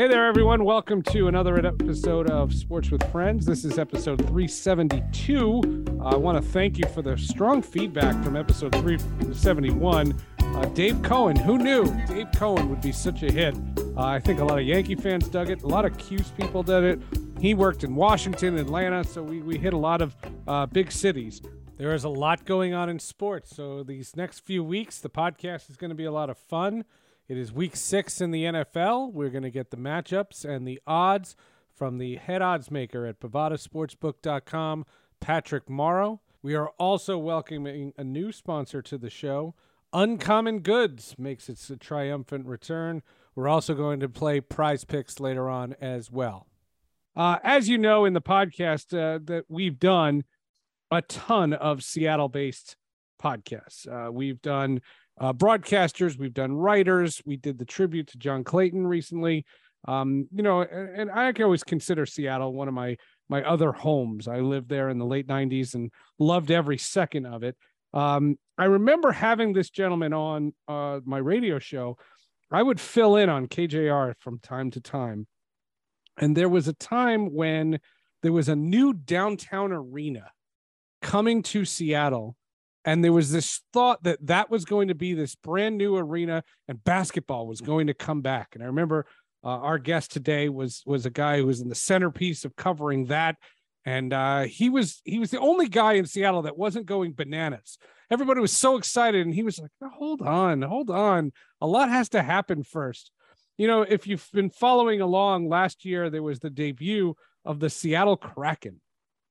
Hey there, everyone. Welcome to another episode of Sports with Friends. This is episode 372. Uh, I want to thank you for the strong feedback from episode 371. Uh, Dave Cohen, who knew Dave Cohen would be such a hit? Uh, I think a lot of Yankee fans dug it. A lot of Cuse people did it. He worked in Washington, Atlanta, so we, we hit a lot of uh, big cities. There is a lot going on in sports. So these next few weeks, the podcast is going to be a lot of fun. It is week six in the NFL. We're going to get the matchups and the odds from the head odds maker at bovadasportsbook.com, Patrick Morrow. We are also welcoming a new sponsor to the show. Uncommon Goods makes its triumphant return. We're also going to play prize picks later on as well. Uh, as you know, in the podcast uh, that we've done a ton of Seattle based podcasts. Uh, we've done uh, broadcasters, we've done writers. We did the tribute to John Clayton recently. Um, you know, and, and I can always consider Seattle one of my my other homes. I lived there in the late '90s and loved every second of it. Um, I remember having this gentleman on uh, my radio show. I would fill in on KJR from time to time, and there was a time when there was a new downtown arena coming to Seattle and there was this thought that that was going to be this brand new arena and basketball was going to come back. And i remember uh, our guest today was was a guy who was in the centerpiece of covering that. And uh, he was he was the only guy in seattle that wasn't going bananas. Everybody was so excited and he was like hold on hold on. A lot has to happen first. You know if you've been following along last year there was the debut of the seattle kraken.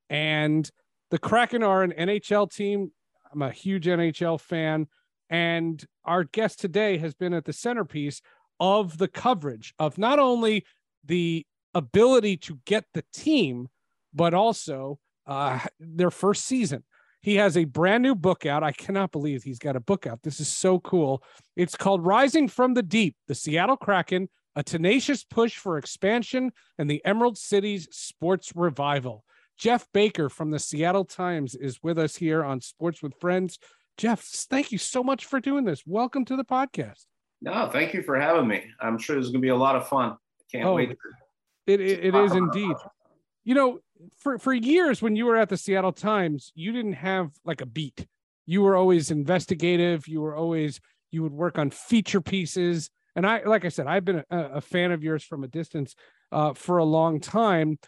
And the kraken are an nhl team I'm a huge NHL fan. And our guest today has been at the centerpiece of the coverage of not only the ability to get the team, but also uh, their first season. He has a brand new book out. I cannot believe he's got a book out. This is so cool. It's called Rising from the Deep The Seattle Kraken, a tenacious push for expansion and the Emerald City's sports revival. Geoff Baker from the Seattle Times is with us here on Sports with Friends. Geoff, thank you so much for doing this. Welcome to the podcast. No, thank you for having me. I'm sure this is going to be a lot of fun. I can't oh, wait. It, it, it is indeed. You know, for, for years when you were at the Seattle Times, you didn't have like a beat. You were always investigative. You were always, you would work on feature pieces. And I, like I said, I've been a, a fan of yours from a distance uh, for a long time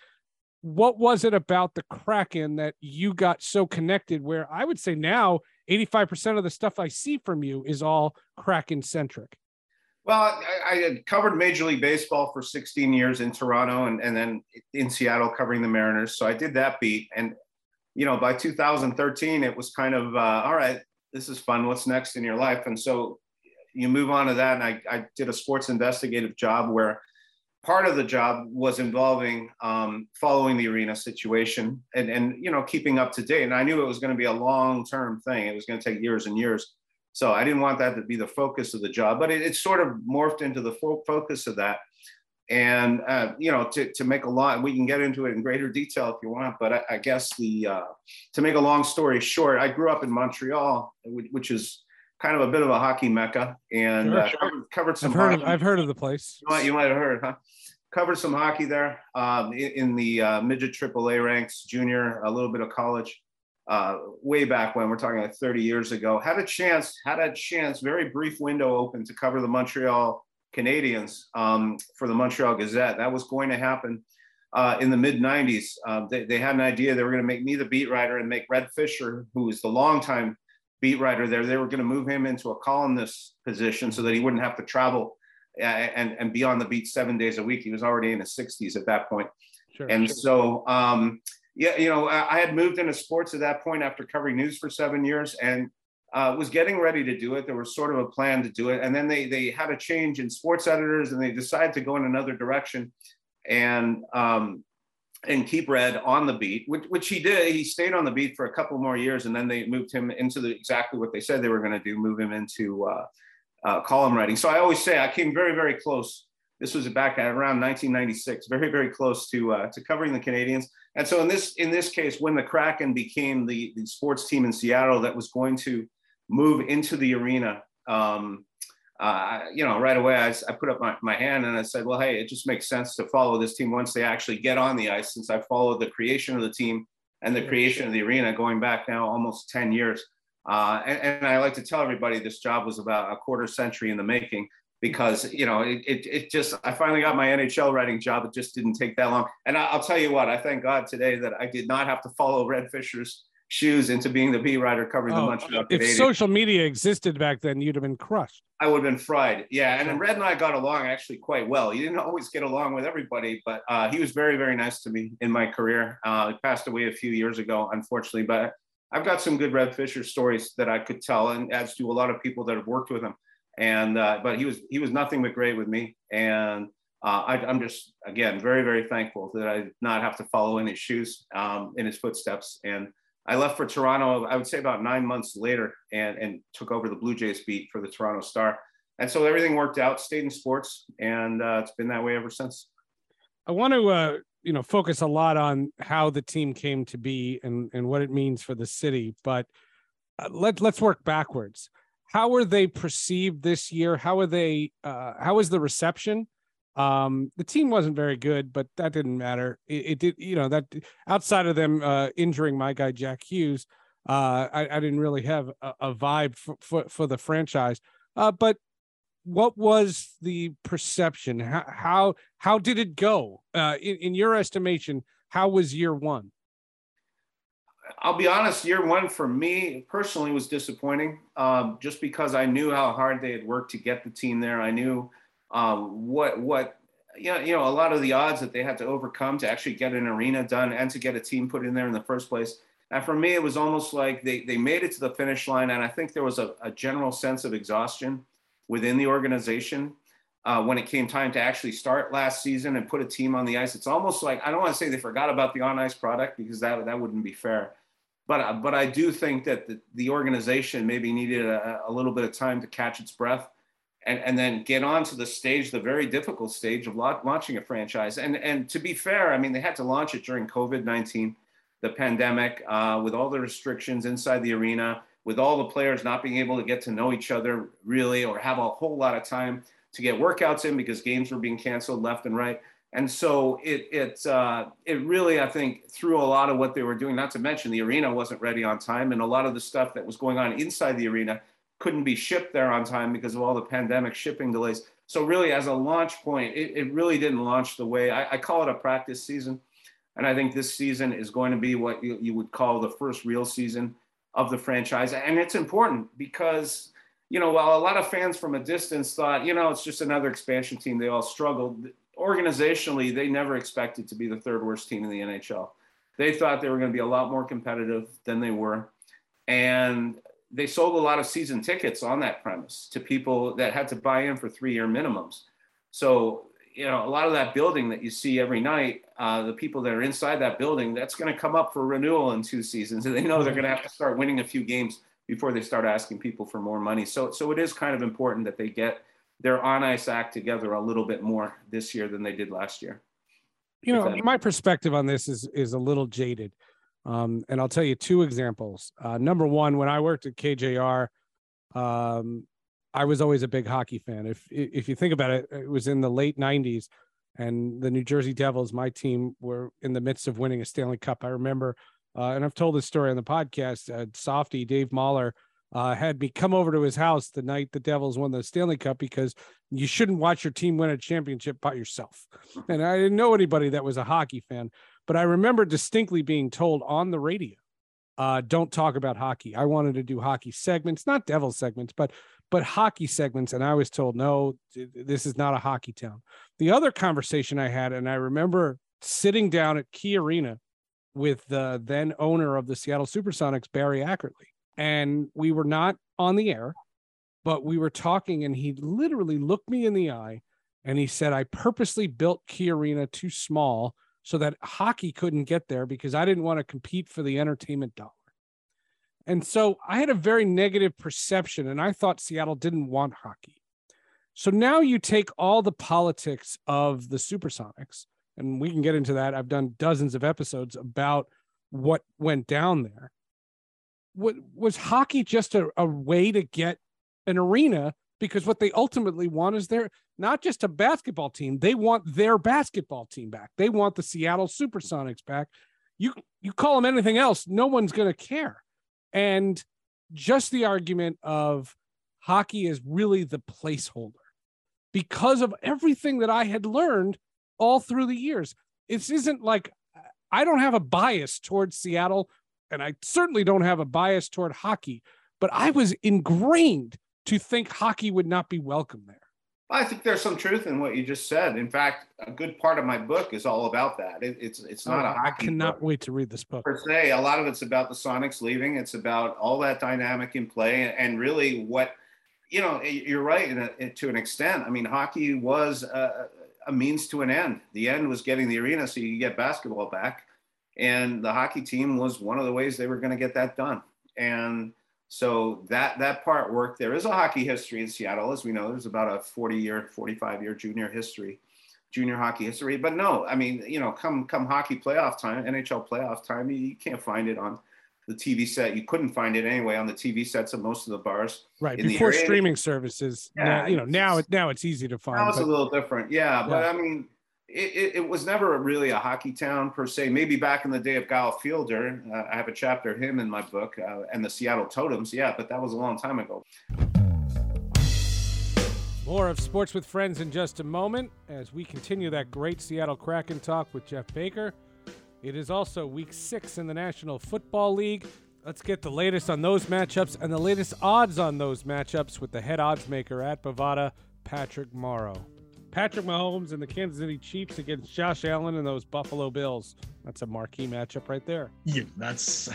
what was it about the Kraken that you got so connected? Where I would say now 85% of the stuff I see from you is all Kraken centric. Well, I, I, had covered Major League Baseball for 16 years in Toronto and, and then in Seattle covering the Mariners. So I did that beat. And, you know, by 2013, it was kind of, uh, all right, this is fun. What's next in your life? And so you move on to that. And I, I did a sports investigative job where part of the job was involving um, following the arena situation and, and you know keeping up to date. And i knew it was going to be a long term thing. It was going to take years and years. So i didn't want that to be the focus of the job but it, it sort of morphed into the fo- focus of that. And uh, you know to, to make a long we can get into it in greater detail if you want but i, I guess the uh, to make a long story short i grew up in montreal which is kind of a bit of a hockey mecca and sure, uh, sure. Covered, covered, some I've heard, of, I've heard of the place you might, you might have heard huh covered some hockey there um, in, in, the uh, midget AAA ranks, junior, a little bit of college, uh, way back when we're talking like 30 years ago. Had a chance, had a chance, very brief window open to cover the Montreal Canadiens um, for the Montreal Gazette. That was going to happen uh, in the mid 90s. Uh, they, they, had an idea they were going to make me the beat writer and make Red Fisher, who was the longtime beat writer there, they were going to move him into a columnist position so that he wouldn't have to travel and and be on the beat seven days a week. He was already in his 60s at that point. Sure, and sure. so um, yeah, you know, I had moved into sports at that point after covering news for seven years and uh, was getting ready to do it. There was sort of a plan to do it, and then they they had a change in sports editors, and they decided to go in another direction, and um, and keep Red on the beat, which, which he did. He stayed on the beat for a couple more years, and then they moved him into the exactly what they said they were going to do, move him into uh, uh, column writing. So I always say I came very, very close. This was back at around 1996, very, very close to uh, to covering the Canadiens. And so in this in this case, when the Kraken became the, the sports team in Seattle that was going to move into the arena, um, uh, you know, right away I, I put up my, my hand and I said, well, hey, it just makes sense to follow this team once they actually get on the ice, since I followed the creation of the team and the creation of the arena going back now almost 10 years. Uh, and, and, I like to tell everybody this job was about a quarter century in the making because you know it, it, it, just i finally got my nhl writing job. It just didn't take that long. And I, will tell you what i thank god today that i did not have to follow red fisher's shoes into being the beat writer covering oh, the Montreal if social media existed back then you'd have been crushed. I would have been fried. Yeah and then red and i got along actually quite well. He didn't always get along with everybody but uh, he was very very nice to me in my career. Uh, he passed away a few years ago unfortunately but i've got some good red fisher stories that i could tell and as do a lot of people that have worked with him. And uh, but he was he was nothing but great with me. And uh, I, am just again very very thankful that I did not have to follow in his shoes um, in his footsteps. And I left for Toronto I would say about nine months later and and took over the Blue Jays beat for the Toronto Star and so everything worked out stayed in sports and uh, it's been that way ever since. I want to uh, you know focus a lot on how the team came to be and and what it means for the city but uh, let let's work backwards how were they perceived this year? How are they? Uh, how is the reception? Um, the team wasn't very good, but that didn't matter. It, it did, you know, that outside of them uh, injuring my guy Jack Hughes, uh, I, I didn't really have a, a vibe for, for, for the franchise. Uh, but what was the perception? How how how did it go? Uh, in, in your estimation, how was year one? I'll be honest, year one for me personally was disappointing um, just because I knew how hard they had worked to get the team there. I knew um, what, what, you know, you know, a lot of the odds that they had to overcome to actually get an arena done and to get a team put in there in the first place. And for me, it was almost like they, they made it to the finish line. And I think there was a, a general sense of exhaustion within the organization uh, when it came time to actually start last season and put a team on the ice. It's almost like I don't want to say they forgot about the on ice product because that that wouldn't be fair but but I do think that the, the organization maybe needed a, a, little bit of time to catch its breath, and and then get onto the stage, the very difficult stage of launching a franchise. And and to be fair, I mean they had to launch it during COVID nineteen, the pandemic, uh, with all the restrictions inside the arena, with all the players not being able to get to know each other really, or have a whole lot of time to get workouts in because games were being canceled left and right. And so it it uh, it really I think threw a lot of what they were doing. Not to mention the arena wasn't ready on time, and a lot of the stuff that was going on inside the arena couldn't be shipped there on time because of all the pandemic shipping delays. So really, as a launch point, it, it really didn't launch the way I, I, call it a practice season, and I think this season is going to be what you, you would call the first real season of the franchise, and it's important because you know, while a lot of fans from a distance thought, you know, it's just another expansion team, they all struggled organizationally, they never expected to be the third worst team in the NHL. They thought they were going to be a lot more competitive than they were. And they sold a lot of season tickets on that premise to people that had to buy in for three year minimums. So, you know, a lot of that building that you see every night, uh, the people that are inside that building, that's going to come up for renewal in two seasons. And they know they're going to have to start winning a few games before they start asking people for more money. So, so it is kind of important that they get their on ice act together a little bit more this year than they did last year. You know, my perspective on this is is a little jaded, um, and I'll tell you two examples. Uh, number one, when I worked at KJR, um, I was always a big hockey fan. If if you think about it, it was in the late '90s, and the New Jersey Devils, my team, were in the midst of winning a Stanley Cup. I remember, uh, and I've told this story on the podcast. Uh, Softy Dave Mahler uh, had me come over to his house the night the Devils won the Stanley Cup because you shouldn't watch your team win a championship by yourself. And I didn't know anybody that was a hockey fan, but I remember distinctly being told on the radio, uh, "Don't talk about hockey." I wanted to do hockey segments, not Devil segments, but but hockey segments, and I was told, "No, this is not a hockey town." The other conversation I had, and I remember sitting down at Key Arena with the then owner of the Seattle Supersonics, Barry Ackerley and we were not on the air, but we were talking, and he literally looked me in the eye and he said, I purposely built Key Arena too small so that hockey couldn't get there because I didn't want to compete for the entertainment dollar. And so I had a very negative perception, and I thought Seattle didn't want hockey. So now you take all the politics of the Supersonics, and we can get into that. I've done dozens of episodes about what went down there what was hockey just a, a way to get an arena because what they ultimately want is their not just a basketball team, they want their basketball team back. They want the Seattle Supersonics back. You you call them anything else, no one's going to care. And just the argument of hockey is really the placeholder because of everything that I had learned all through the years. It isn't like I don't have a bias towards Seattle, and I certainly don't have a bias toward hockey, but I was ingrained to think hockey would not be welcome there. I think there's some truth in what you just said. In fact, a good part of my book is all about that. It, it's it's not oh, a hockey. I cannot book. wait to read this book. Per se, a lot of it's about the Sonics leaving. It's about all that dynamic in play, and really what you know. You're right a, to an extent. I mean, hockey was a, a means to an end. The end was getting the arena so you get basketball back, and the hockey team was one of the ways they were going to get that done. And so that that part worked. There is a hockey history in Seattle, as we know. There's about a 40 year, 45 year junior history, junior hockey history. But no, I mean, you know, come come hockey playoff time, NHL playoff time, you, you can't find it on the TV set. You couldn't find it anyway on the TV sets of most of the bars. Right before streaming services. Yeah, now, you know, now it now it's easy to find. Now it's but, a little different. Yeah, yeah, but I mean, it, it, was never really a hockey town per se. Maybe back in the day of Guy Fielder, uh, I have a chapter of him in my book, uh, and the Seattle Totems. Yeah, but that was a long time ago. More of Sports with Friends in just a moment as we continue that great Seattle Kraken talk with Geoff Baker. It is also week six in the National Football League. Let's get the latest on those matchups and the latest odds on those matchups with the head odds maker at Bovada, Patrick Morrow. Patrick Mahomes and the Kansas City Chiefs against Josh Allen and those Buffalo Bills. That's a marquee matchup right there. Yeah, that's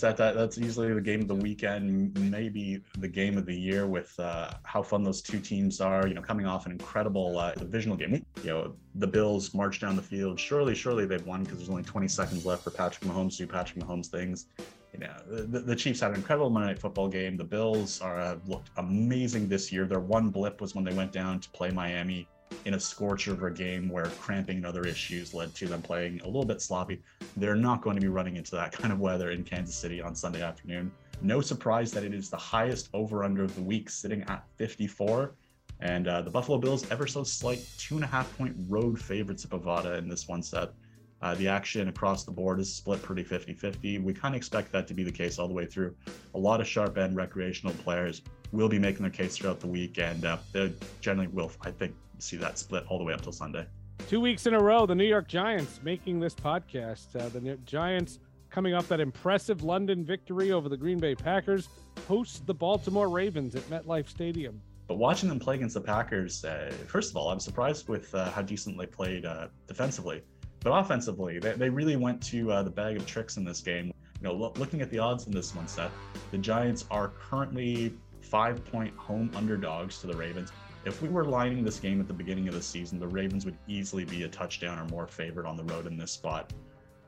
that, that that's easily the game of the weekend, maybe the game of the year with uh, how fun those two teams are. You know, coming off an incredible uh, divisional game. You know, the Bills march down the field. Surely, surely they've won because there's only 20 seconds left for Patrick Mahomes to do Patrick Mahomes things. You know, the, the Chiefs had an incredible Monday Night Football game. The Bills are uh, looked amazing this year. Their one blip was when they went down to play Miami in a scorcher of a game where cramping and other issues led to them playing a little bit sloppy. They're not going to be running into that kind of weather in Kansas City on Sunday afternoon. No surprise that it is the highest over under of the week, sitting at 54. And uh, the Buffalo Bills, ever so slight two and a half point road favorites at Bovada in this one set. Uh, the action across the board is split pretty 50 50. We kind of expect that to be the case all the way through. A lot of sharp end recreational players will be making their case throughout the week, and uh, they generally will, I think, see that split all the way up till Sunday. Two weeks in a row, the New York Giants making this podcast. Uh, the Giants coming off that impressive London victory over the Green Bay Packers, host the Baltimore Ravens at MetLife Stadium. But watching them play against the Packers, uh, first of all, I'm surprised with uh, how decent they played uh, defensively. But offensively, they, they really went to uh, the bag of tricks in this game. You know, lo- looking at the odds in this one set, the Giants are currently five point home underdogs to the Ravens. If we were lining this game at the beginning of the season, the Ravens would easily be a touchdown or more favored on the road in this spot.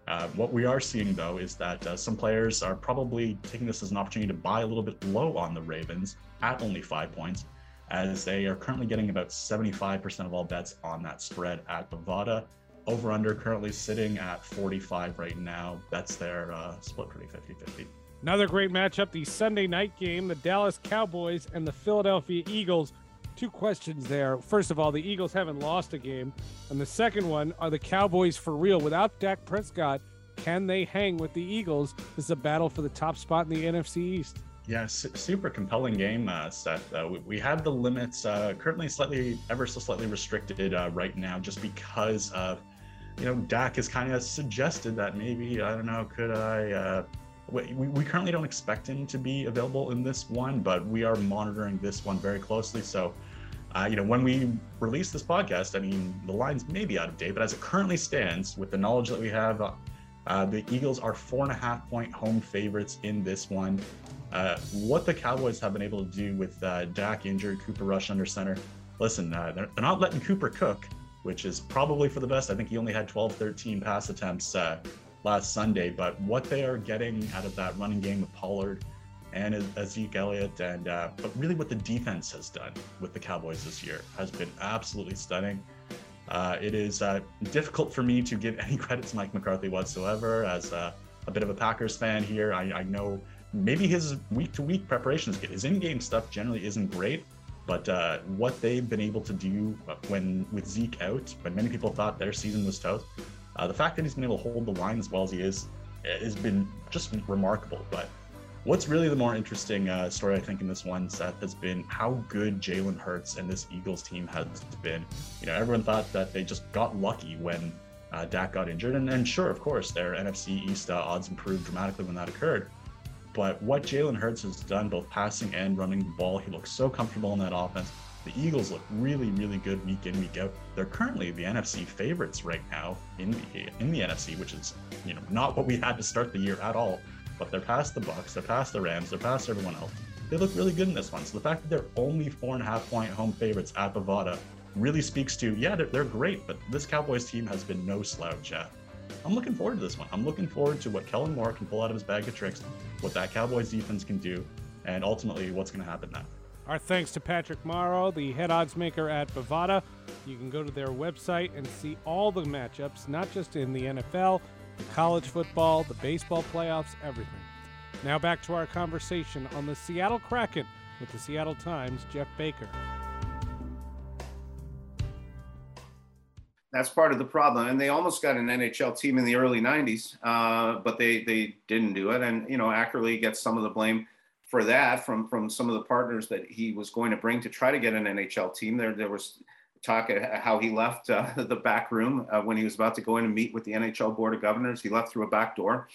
Uh, what we are seeing, though, is that uh, some players are probably taking this as an opportunity to buy a little bit low on the Ravens at only five points, as they are currently getting about 75% of all bets on that spread at Bovada. Over under currently sitting at 45 right now. That's their uh, split pretty 50 50. Another great matchup the Sunday night game the Dallas Cowboys and the Philadelphia Eagles two questions there. First of all, the Eagles haven't lost a game. And the second one, are the Cowboys for real? Without Dak Prescott, can they hang with the Eagles? This is a battle for the top spot in the NFC East. Yeah, su- super compelling game, uh, Seth. Uh, we, we have the limits uh, currently slightly, ever so slightly restricted uh, right now, just because of, you know, Dak has kind of suggested that maybe I don't know, could I uh, we, we currently don't expect him to be available in this one, but we are monitoring this one very closely. So uh, you know, when we release this podcast, I mean, the lines may be out of date, but as it currently stands, with the knowledge that we have, uh, uh, the Eagles are four and a half point home favorites in this one. Uh, what the Cowboys have been able to do with uh, Dak injured, Cooper Rush under center, listen, uh, they're, they're, not letting Cooper cook, which is probably for the best. I think he only had 12, 13 pass attempts last Sunday, but what they are getting out of that running game with Pollard and Zeke Elliott, and uh, but really what the defense has done with the Cowboys this year has been absolutely stunning. Uh, it is uh, difficult for me to give any credit to Mike McCarthy whatsoever. As a bit of a Packers fan here, I, I know maybe his week-to-week preparations, is good. His in-game stuff generally isn't great, But uh, what they've been able to do when with Zeke out, when many people thought their season was toast, uh, the fact that he's been able to hold the line as well as he is has been just remarkable. But what's really the more interesting uh, story, I think, in this one, Seth, has been how good Jalen Hurts and this Eagles team has been. You know, everyone thought that they just got lucky when uh, Dak got injured. And, and sure, of course, their NFC East uh, odds improved dramatically when that occurred. But what Jalen Hurts has done, both passing and running the ball, he looks so comfortable in that offense. The Eagles look really, really good week in, week out. They're currently the NFC favorites right now in the in the NFC, which is you know not what we had to start the year at all. But they're past the Bucs, they're past the Rams, they're past everyone else. They look really good in this one. So the fact that they're only four and a half point home favorites at Bovada really speaks to yeah, they're, they're great, but this Cowboys team has been no slouch. yet. I'm looking forward to this one. I'm looking forward to what Kellen Moore can pull out of his bag of tricks, what that Cowboys defense can do, and ultimately what's going to happen next. Our thanks to Patrick Morrow, the head odds maker at Bovada. You can go to their website and see all the matchups, not just in the NFL, college football, the baseball playoffs, everything. Now back to our conversation on the Seattle Kraken with the Seattle Times' Geoff Baker. that's part of the problem. And they almost got an NHL team in the early 90s, uh, but they they didn't do it. And you know, Ackerley gets some of the blame for that from from some of the partners that he was going to bring to try to get an NHL team. There there was talk how he left uh, the back room uh, when he was about to go in and meet with the NHL Board of Governors. He left through a back door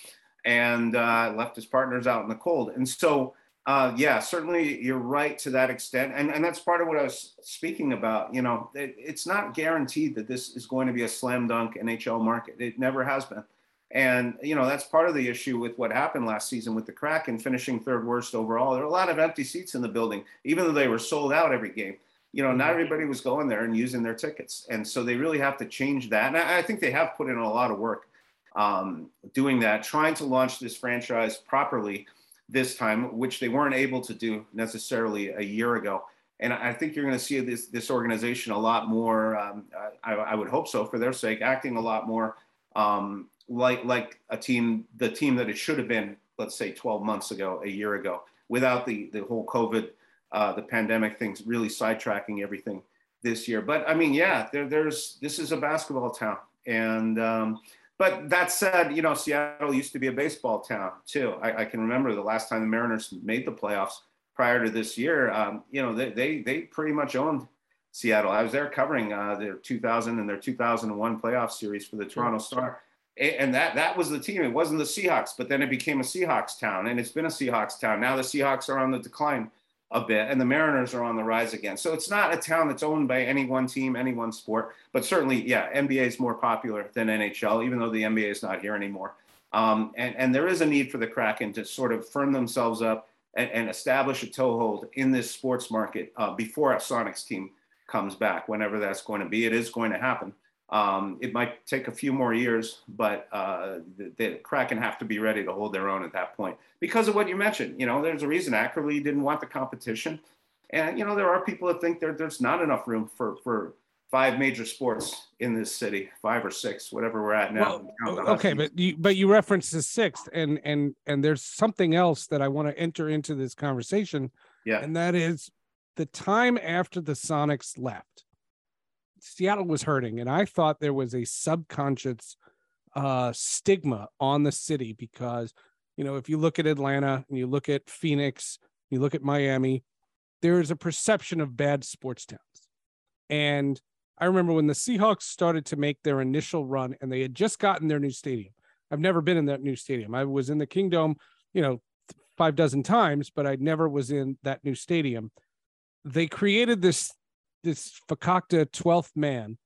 and uh, left his partners out in the cold. And so uh, yeah, certainly you're right to that extent. And, and that's part of what I was speaking about. You know, it, it's not guaranteed that this is going to be a slam dunk NHL market. It never has been. And, you know, that's part of the issue with what happened last season with the Kraken finishing third worst overall. There were a lot of empty seats in the building, even though they were sold out every game. You know, not mm-hmm. everybody was going there and using their tickets. And so they really have to change that. And I, I think they have put in a lot of work um, doing that, trying to launch this franchise properly this time, which they weren't able to do necessarily a year ago. And I think you're going to see this this organization a lot more. Um, I, I, would hope so, for their sake, acting a lot more um, like like a team, the team that it should have been, let's say, 12 months ago, a year ago, without the the whole COVID, uh, the pandemic things really sidetracking everything this year. But I mean, yeah, there, there's this is a basketball town, and um, but that said, you know, Seattle used to be a baseball town too. I, I can remember the last time the Mariners made the playoffs prior to this year. Um, you know, they, they, they pretty much owned Seattle. I was there covering uh, their 2000 and their 2001 playoff series for the Toronto Star. And that that was the team. It wasn't the Seahawks, but then it became a Seahawks town, and it's been a Seahawks town. Now the Seahawks are on the decline a bit, and the Mariners are on the rise again. So it's not a town that's owned by any one team, any one sport, but certainly, yeah, NBA is more popular than NHL, even though the NBA is not here anymore. Um, and, and there is a need for the Kraken to sort of firm themselves up and, and establish a toehold in this sports market uh, before a Sonics team comes back, whenever that's going to be. It is going to happen. Um, it might take a few more years, but uh, the, the, Kraken have to be ready to hold their own at that point because of what you mentioned. You know, there's a reason Ackerley didn't want the competition, and you know there are people that think there, there's not enough room for for five major sports in this city, five or six, whatever we're at now. Well, okay, but you but you referenced the sixth, and and and there's something else that I want to enter into this conversation. Yeah, and that is the time after the Sonics left Seattle was hurting, and I thought there was a subconscious uh, stigma on the city because, you know, if you look at Atlanta and you look at Phoenix, you look at Miami, there is a perception of bad sports towns. And I remember when the Seahawks started to make their initial run, and they had just gotten their new stadium. I've never been in that new stadium. I was in the Kingdome, you know, five dozen times, but I never was in that new stadium. They created this this fakakta 12th man.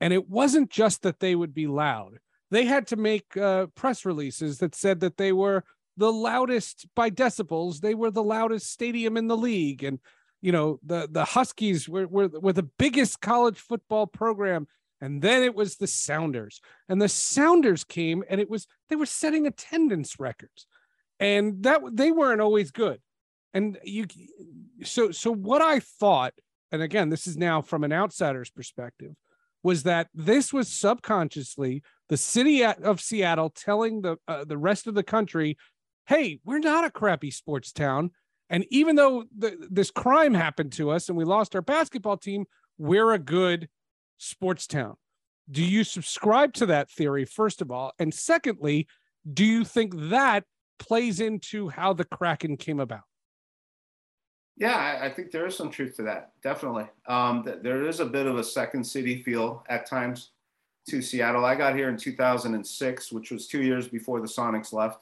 And it wasn't just that they would be loud. They had to make uh, press releases that said that they were the loudest by decibels. They were the loudest stadium in the league. And, you know, the, the Huskies were, were, were the biggest college football program. And then it was the Sounders. And the Sounders came and it was, they were setting attendance records. And that they weren't always good. And you, so, so what I thought and again, this is now from an outsider's perspective, was that this was subconsciously the city of Seattle telling the uh, the rest of the country, "Hey, we're not a crappy sports town. And even though this crime happened to us and we lost our basketball team, we're a good sports town. Do you subscribe to that theory, first of all? And secondly, do you think that plays into how the Kraken came about? Yeah, I, I think there is some truth to that. Definitely. Um, th- there is a bit of a second city feel at times to Seattle. I got here in 2006, which was two years before the Sonics left.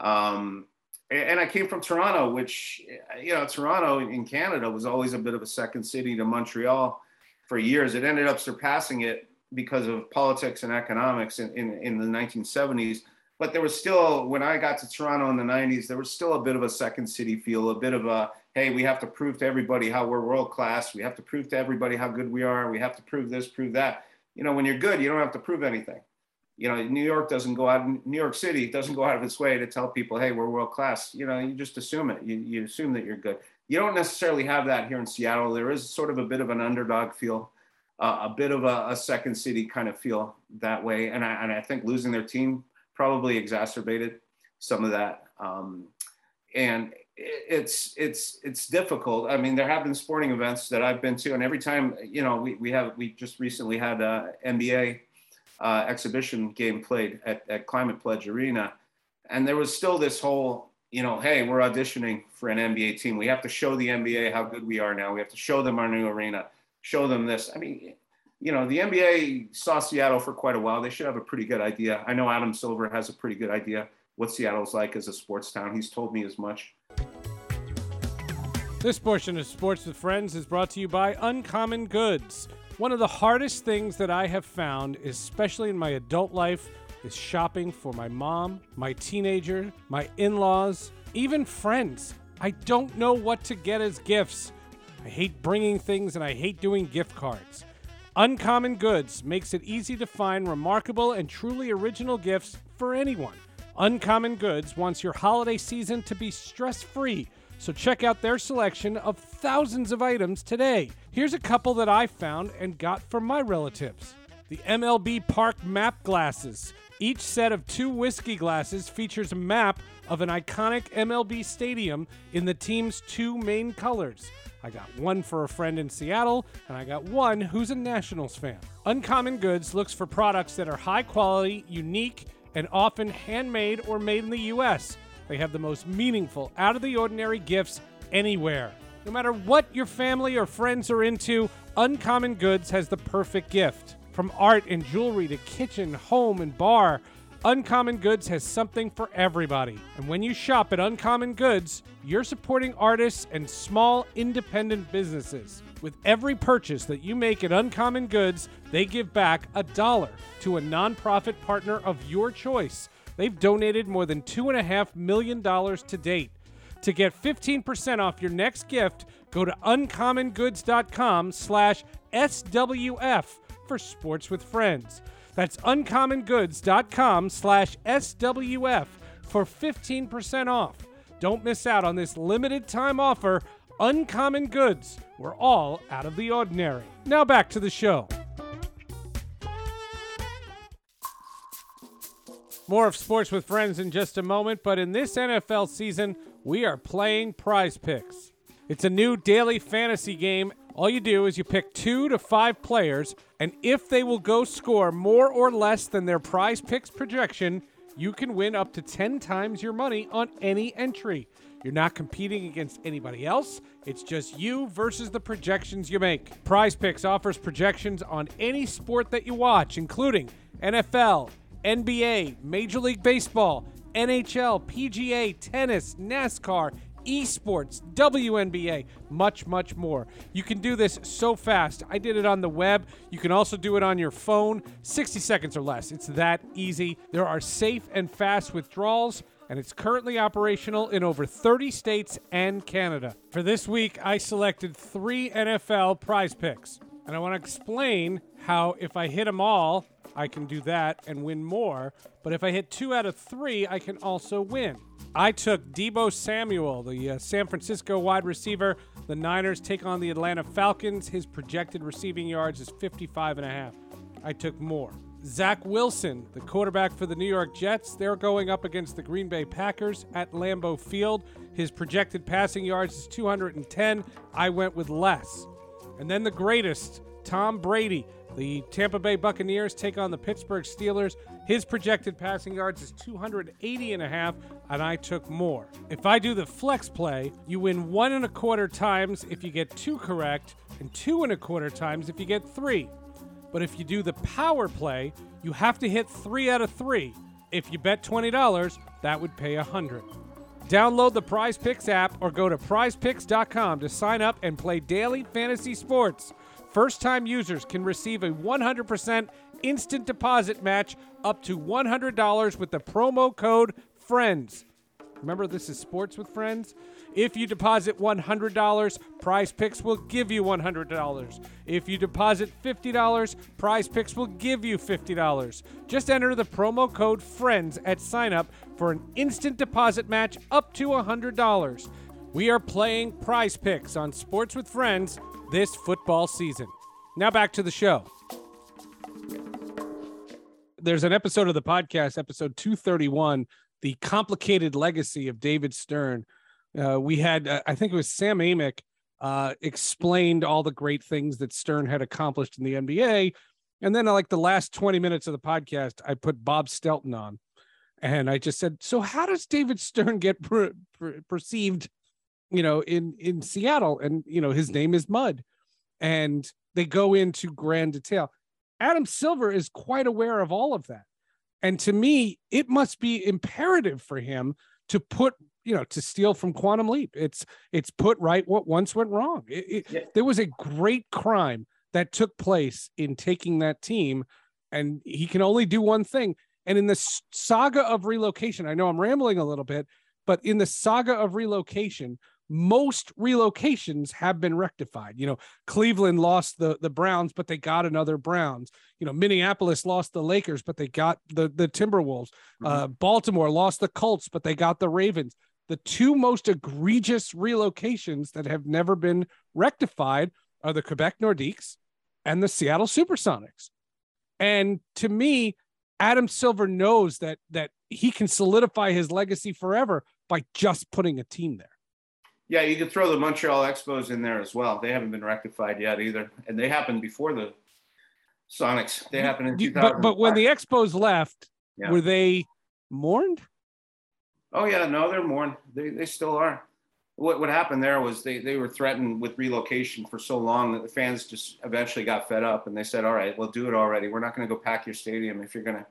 Um, and, and I came from Toronto, which, you know, Toronto in Canada was always a bit of a second city to Montreal for years. It ended up surpassing it because of politics and economics in, in, in the 1970s. But there was still, when I got to Toronto in the 90s, there was still a bit of a second city feel, a bit of a, hey, we have to prove to everybody how we're world class. We have to prove to everybody how good we are. We have to prove this, prove that. You know, when you're good, you don't have to prove anything. You know, New York doesn't go out, New York City doesn't go out of its way to tell people, hey, we're world class. You know, you just assume it. You, you assume that you're good. You don't necessarily have that here in Seattle. There is sort of a bit of an underdog feel uh, a bit of a, a, second city kind of feel that way. And I, and I think losing their team probably exacerbated some of that. Um, and it's it's it's difficult. I mean, there have been sporting events that I've been to, and every time you know we, we have we just recently had a NBA uh, exhibition game played at, at Climate Pledge Arena, and there was still this whole you know, hey, we're auditioning for an NBA team. We have to show the NBA how good we are now. We have to show them our new arena show them this. I mean, you know, the NBA saw Seattle for quite a while. They should have a pretty good idea. I know Adam Silver has a pretty good idea what Seattle's like as a sports town. He's told me as much. This portion of Sports with Friends is brought to you by Uncommon Goods. One of the hardest things that I have found, especially in my adult life, is shopping for my mom, my teenager, my in laws, even friends. I don't know what to get as gifts. I hate bringing things and I hate doing gift cards. Uncommon Goods makes it easy to find remarkable and truly original gifts for anyone. Uncommon Goods wants your holiday season to be stress free, so check out their selection of thousands of items today. Here's a couple that I found and got from my relatives the MLB Park Map Glasses. Each set of two whiskey glasses features a map of an iconic MLB stadium in the team's two main colors. I got one for a friend in Seattle, and I got one who's a Nationals fan. Uncommon Goods looks for products that are high quality, unique, and often handmade or made in the U.S. They have the most meaningful, out of the ordinary gifts anywhere. No matter what your family or friends are into, Uncommon Goods has the perfect gift. From art and jewelry to kitchen, home, and bar, Uncommon Goods has something for everybody. And when you shop at Uncommon Goods, you're supporting artists and small independent businesses. With every purchase that you make at Uncommon Goods, they give back a dollar to a nonprofit partner of your choice. They've donated more than $2.5 million to date. To get 15% off your next gift, go to uncommongoods.com slash SWF for Sports with Friends. That's uncommongoods.com slash SWF for 15% off. Don't miss out on this limited time offer. Uncommon Goods. We're all out of the ordinary. Now back to the show. More of Sports with Friends in just a moment, but in this NFL season, we are playing prize picks. It's a new daily fantasy game all you do is you pick two to five players, and if they will go score more or less than their prize picks projection, you can win up to 10 times your money on any entry. You're not competing against anybody else. It's just you versus the projections you make. Prize Picks offers projections on any sport that you watch, including NFL, NBA, Major League Baseball, NHL, PGA, tennis, NASCAR, esports, WNBA, much, much more. You can do this so fast. I did it on the web. You can also do it on your phone, 60 seconds or less. It's that easy. There are safe and fast withdrawals and it's currently operational in over 30 states and Canada. For this week, I selected three NFL prize picks, and I want to explain how if I hit them all, I can do that and win more, but if I hit two out of three, I can also win. I took Deebo Samuel, the uh, San Francisco wide receiver. The Niners take on the Atlanta Falcons. His projected receiving yards is 55 and a half. I took more. Zach Wilson, the quarterback for the New York Jets, they're going up against the Green Bay Packers at Lambeau Field. His projected passing yards is 210. I went with less. And then the greatest, Tom Brady. The Tampa Bay Buccaneers take on the Pittsburgh Steelers. His projected passing yards is 280 and a half, and I took more. If I do the flex play, you win one and a quarter times if you get two correct, and two and a quarter times if you get three. But if you do the power play, you have to hit three out of three. If you bet $20, that would pay 100 Download the Prize Picks app or go to prizepicks.com to sign up and play daily fantasy sports. First time users can receive a 100% instant deposit match up to $100 with the promo code FRIENDS. Remember, this is Sports with Friends. If you deposit $100, Prize Picks will give you $100. If you deposit $50, Prize Picks will give you $50. Just enter the promo code FRIENDS at sign up for an instant deposit match up to $100. We are playing Prize Picks on Sports with Friends this football season. Now back to the show. There's an episode of the podcast, episode 231, The Complicated Legacy of David Stern. Uh, we had, uh, I think it was Sam Amick, uh, explained all the great things that Stern had accomplished in the NBA. And then, like the last 20 minutes of the podcast, I put Bob Stelton on. And I just said, So, how does David Stern get per- per- perceived you know, in in Seattle, and you know his mm. name is Mud, and they go into grand detail. Adam Silver is quite aware of all of that, and to me, it must be imperative for him to put you know to steal from Quantum Leap. It's it's put right what once went wrong. It, it, yeah. There was a great crime that took place in taking that team, and he can only do one thing. And in the saga of relocation, I know I'm rambling a little bit, but in the saga of relocation, most relocations have been rectified. You know, Cleveland lost the the Browns, but they got another Browns. You know, Minneapolis lost the Lakers, but they got the the Timberwolves. Mm-hmm. Uh, Baltimore lost the Colts, but they got the Ravens. The two most egregious relocations that have never been rectified are the Quebec Nordiques and the Seattle Supersonics. And to me, Adam Silver knows that that he can solidify his legacy forever by just putting a team there. Yeah, you could throw the Montreal Expos in there as well. They haven't been rectified yet either, and they happened before the Sonics. They happened in 2000. But but when the Expos left, yeah. were they mourned? Oh yeah, no, they're mourned. They they still are. What what happened there was they they were threatened with relocation for so long that the fans just eventually got fed up and they said, "All right, we'll do it already. We're not going to go pack your stadium if you're going to."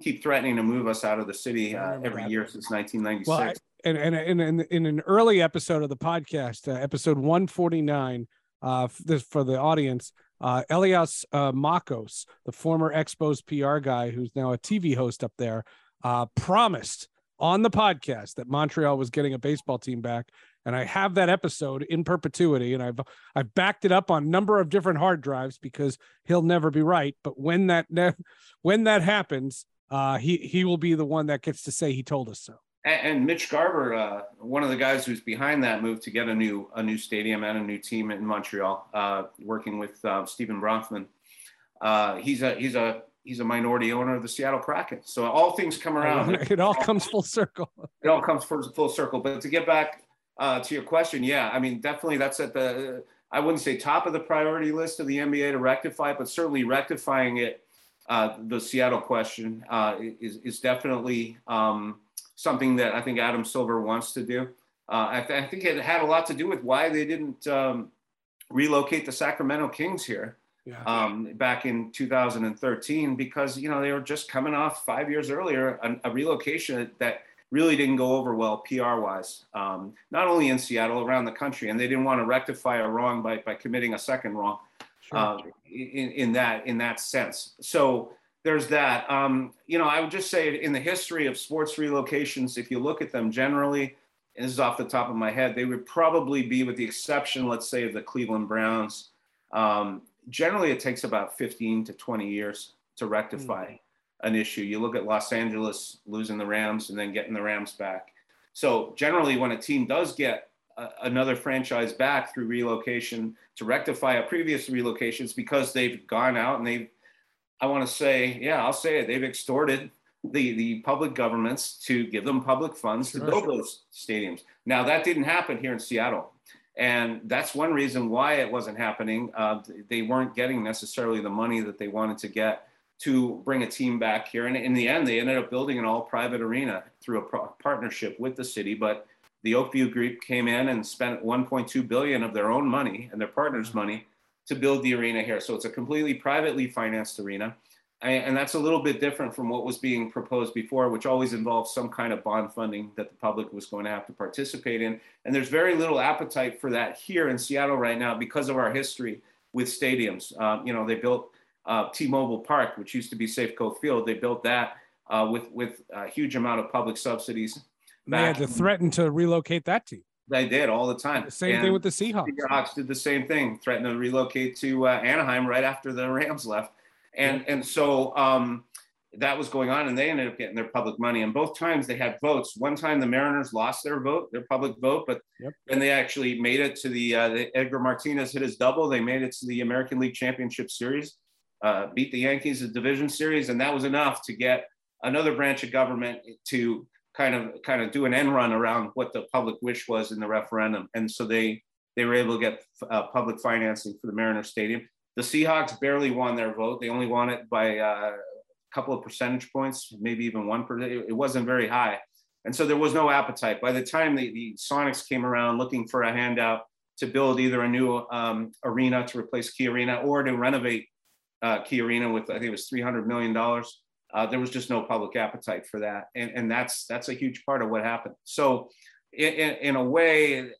keep threatening to move us out of the city uh, every year since 1996. Well, And and in an early episode of the podcast, uh, episode 149, uh, this for the audience, uh, Elias uh, Makos, the former Expos PR guy who's now a TV host up there, uh, promised on the podcast that Montreal was getting a baseball team back, and I have that episode in perpetuity, and I've I've backed it up on a number of different hard drives because he'll never be right. But when that when that happens, uh, he he will be the one that gets to say he told us so and, Mitch Garber, uh, one of the guys who's behind that move to get a new a new stadium and a new team in Montreal, uh, working with uh, Stephen Bronfman. Uh, he's a he's a he's a minority owner of the Seattle Kraken. So all things come around. It all comes full circle. It all comes full, circle. But to get back uh, to your question, yeah, I mean definitely that's at the I wouldn't say top of the priority list of the NBA to rectify, but certainly rectifying it. Uh, the Seattle question is is definitely. Um, something that I think Adam Silver wants to do. Uh, I, th- I, think it had a lot to do with why they didn't um, relocate the Sacramento Kings here yeah. um, back in 2013 because you know they were just coming off five years earlier a, a relocation that really didn't go over well PR wise, um, not only in Seattle around the country, and they didn't want to rectify a wrong by by committing a second wrong sure. uh, in in that in that sense. So there's that. Um, you know, I would just say in the history of sports relocations, if you look at them generally, and this is off the top of my head, they would probably be, with the exception, let's say, of the Cleveland Browns. Um, generally, it takes about 15 to 20 years to rectify mm. an issue. You look at Los Angeles losing the Rams and then getting the Rams back. So, generally, when a team does get a, another franchise back through relocation to rectify a previous relocations because they've gone out and they've I want to say, yeah, I'll say it. They've extorted the the public governments to give them public funds sure, to build sure. those stadiums. Now that didn't happen here in Seattle, and that's one reason why it wasn't happening. Uh, they weren't getting necessarily the money that they wanted to get to bring a team back here. And in the end, they ended up building an all private arena through a pro- partnership with the city. But the Oakview Group came in and spent 1.2 billion of their own money and their partners' mm-hmm. money to build the arena here. So it's a completely privately financed arena. And that's a little bit different from what was being proposed before, which always involved some kind of bond funding that the public was going to have to participate in. And there's very little appetite for that here in Seattle right now because of our history with stadiums. Um, you know, they built uh, T-Mobile Park, which used to be Safeco Field. They built that uh, with with a huge amount of public subsidies. They had to threaten to relocate that team. They did all the time. The same and thing with the Seahawks. The Seahawks did the same thing, threatened to relocate to uh, Anaheim right after the Rams left, and and so um, that was going on, and they ended up getting their public money. And both times they had votes. One time the Mariners lost their vote, their public vote, but yep. then they actually made it to the, uh, the Edgar Martinez hit his double. They made it to the American League Championship Series uh, beat the Yankees in the division series, and that was enough to get another branch of government to kind of kind of do an end run around what the public wish was in the referendum. And so they they were able to get uh, public financing for the Mariner Stadium. The Seahawks barely won their vote; they only won it by uh, a couple of percentage points, maybe even one percent. It wasn't very high, and so there was no appetite. By the time the, the Sonics came around looking for a handout to build either a new um, arena to replace Key Arena or to renovate uh, Key Arena with I think it was 300 million dollars. Uh, there was just no public appetite for that, and and that's that's a huge part of what happened. So, in, in a way,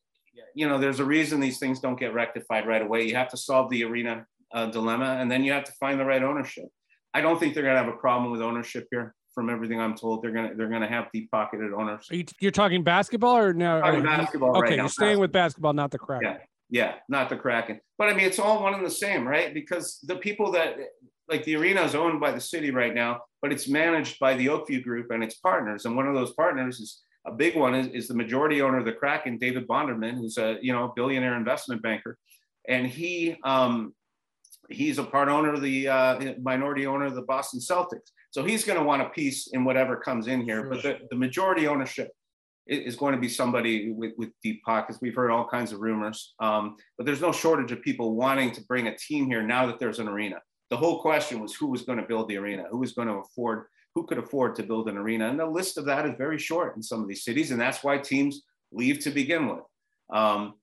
you know, there's a reason these things don't get rectified right away. You have to solve the arena uh, dilemma, and then you have to find the right ownership. I don't think they're going to have a problem with ownership here. From everything I'm told, they're gonna they're gonna have deep pocketed owners. Are you, you're talking basketball or no? basketball. Right? Okay, you're staying with basketball, not the crack. Yeah, yeah, not the Kraken. But I mean, it's all one and the same, right? Because the people that like the arena is owned by the city right now, but it's managed by the Oakview Group and its partners. And one of those partners is a big one is, is the majority owner of the Kraken, David Bonderman, who's a you know billionaire investment banker, and he um, he's a part owner of the uh, minority owner of the Boston Celtics. So he's going to want a piece in whatever comes in here. Sure. But the, the majority ownership is going to be somebody with, with deep pockets. We've heard all kinds of rumors, um, but there's no shortage of people wanting to bring a team here now that there's an arena. The whole question was who was going to build the arena, who was going to afford, who could afford to build an arena, and the list of that is very short in some of these cities, and that's why teams leave to begin with. Um,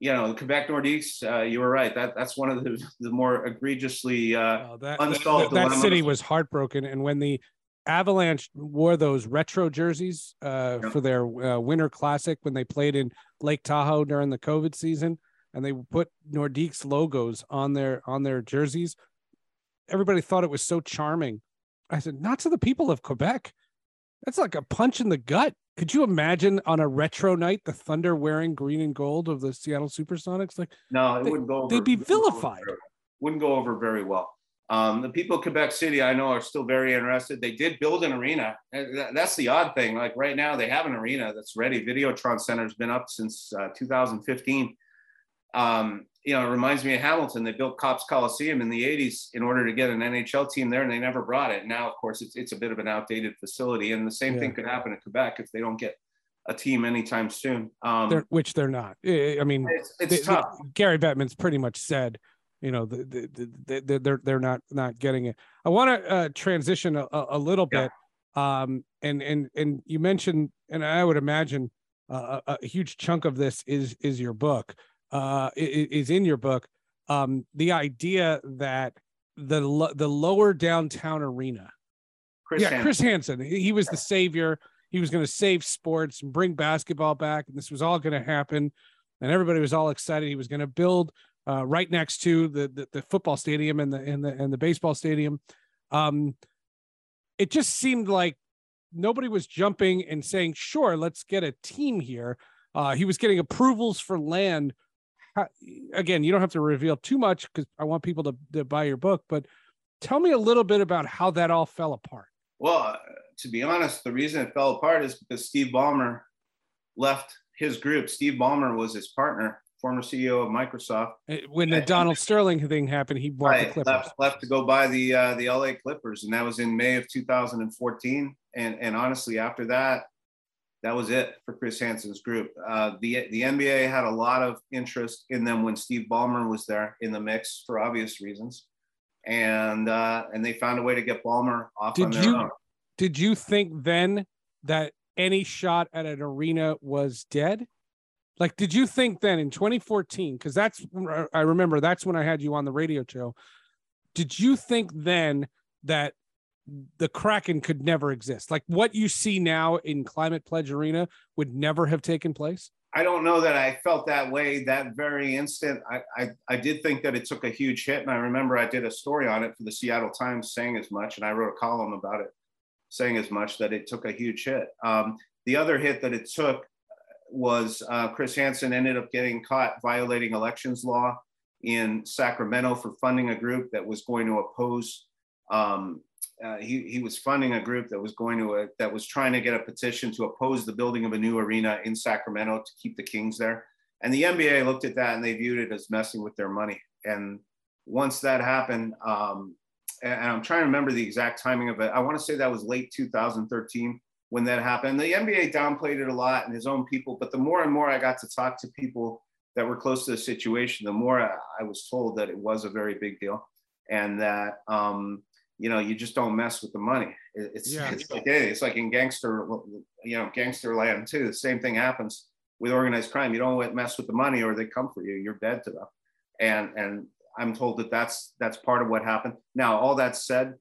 you know, Quebec Nordiques, uh, you were right. That that's one of the, the more egregiously uh, oh, that, unsolved. That, that city was heartbroken, and when the Avalanche wore those retro jerseys uh, for their uh, Winter Classic when they played in Lake Tahoe during the COVID season, and they put Nordique's logos on their on their jerseys. Everybody thought it was so charming. I said, not to the people of Quebec. That's like a punch in the gut. Could you imagine on a retro night the Thunder wearing green and gold of the Seattle SuperSonics? Like, no, it they, wouldn't go. Over, they'd be vilified. Wouldn't go over very well. Um, the people of Quebec City, I know, are still very interested. They did build an arena. That's the odd thing. Like right now, they have an arena that's ready. Videotron Center's been up since uh, 2015. Um, you know, it reminds me of Hamilton. They built Copps Coliseum in the 80s in order to get an NHL team there, and they never brought it. Now, of course, it's, it's a bit of an outdated facility. And the same yeah. thing could happen in Quebec if they don't get a team anytime soon. Um, they're, which they're not. I mean, it's, it's they, tough. They, Gary Bettman's pretty much said – you know the, the, the, they're they're not not getting it i want to uh, transition a, a little bit um and and and you mentioned and i would imagine uh, a, a, huge chunk of this is is your book uh is in your book um the idea that the the lower downtown arena chris yeah Hansen. chris hansen he was the savior he was going to save sports and bring basketball back and this was all going to happen and everybody was all excited he was going to build uh, right next to the, the, the football stadium and the and the and the baseball stadium. Um, it just seemed like nobody was jumping and saying, "Sure, let's get a team here." Uh, he was getting approvals for land. Again, you don't have to reveal too much because I want people to, to buy your book. But tell me a little bit about how that all fell apart. Well, uh, to be honest, the reason it fell apart is because Steve Ballmer left his group. Steve Ballmer was his partner former CEO of Microsoft. Uh, when the Donald Sterling thing happened, he bought right, the Clippers. Left, left to go buy the uh, the LA Clippers, and that was in May of 2014. And and honestly, after that, that was it for Chris Hansen's group. Uh, the the NBA had a lot of interest in them when Steve Ballmer was there in the mix for obvious reasons, and uh, and they found a way to get Ballmer off did on their you, own. Did you think then that any shot at an arena was dead? Like, did you think then in 2014? Because that's I remember that's when I had you on the radio show. Did you think then that the Kraken could never exist? Like what you see now in Climate Pledge Arena would never have taken place? I don't know that I felt that way that very instant. I, I, I did think that it took a huge hit. And I remember I did a story on it for the Seattle Times saying as much. And I wrote a column about it saying as much that it took a huge hit. Um, the other hit that it took was uh, Chris Hansen ended up getting caught violating elections law in Sacramento for funding a group that was going to oppose. Um, uh, he, he was funding a group that was going to uh, that was trying to get a petition to oppose the building of a new arena in Sacramento to keep the Kings there. And the NBA looked at that and they viewed it as messing with their money. And once that happened, um, and I'm trying to remember the exact timing of it. I want to say that was late 2013 when that happened. The NBA downplayed it a lot and his own people, but the more and more I got to talk to people that were close to the situation, the more I, was told that it was a very big deal and that um, you know you just don't mess with the money. It's yeah. it's like it's like in gangster you know gangster land too. The same thing happens with organized crime. You don't mess with the money or they come for you. You're dead to them. And and I'm told that that's that's part of what happened. Now, all that said,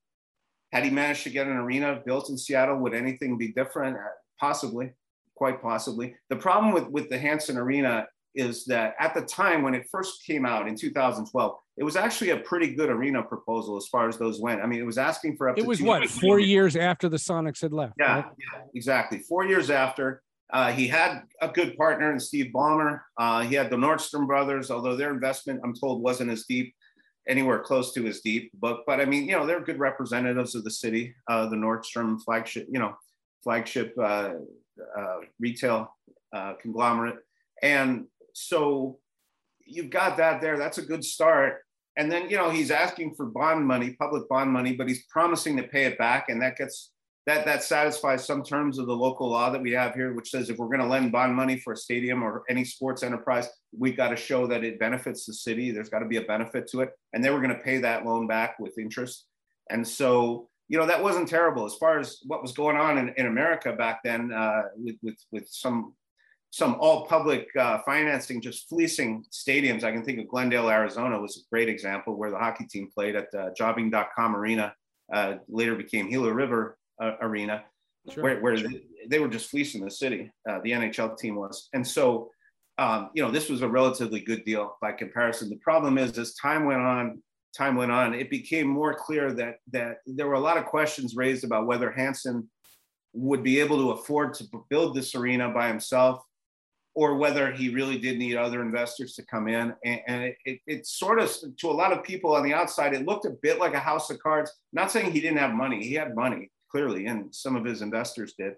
had he managed to get an arena built in Seattle, would anything be different? Uh, possibly, quite possibly. The problem with, with the Hansen Arena is that at the time when it first came out in 2012, it was actually a pretty good arena proposal as far as those went. I mean, it was asking for up it to. was what four years after the Sonics had left. Yeah, right? yeah exactly. Four years after. Uh, he had a good partner in Steve Ballmer. Uh, he had the Nordstrom brothers, although their investment, I'm told, wasn't as deep anywhere close to as deep. But but I mean, you know, they're good representatives of the city, uh, the Nordstrom flagship, you know, flagship uh, uh, retail uh, conglomerate, and so you've got that there. That's a good start. And then you know he's asking for bond money, public bond money, but he's promising to pay it back, and that gets that that satisfies some terms of the local law that we have here, which says if we're going to lend bond money for a stadium or any sports enterprise, we've got to show that it benefits the city. There's got to be a benefit to it, and they were going to pay that loan back with interest. And so, you know, that wasn't terrible as far as what was going on in, in America back then uh, with, with with some some all public uh, financing just fleecing stadiums. I can think of Glendale, Arizona was a great example where the hockey team played at uh, Jobing.com arena. Uh, later became Gila River uh, arena, sure. where, where they, they, were just fleecing the city. Uh, the NHL team was, and so um, you know this was a relatively good deal by comparison. The problem is, as time went on, time went on, it became more clear that that there were a lot of questions raised about whether Hansen would be able to afford to build this arena by himself or whether he really did need other investors to come in. And, and it, it, it, sort of, to a lot of people on the outside, it looked a bit like a house of cards. Not saying he didn't have money, he had money, clearly, and some of his investors did.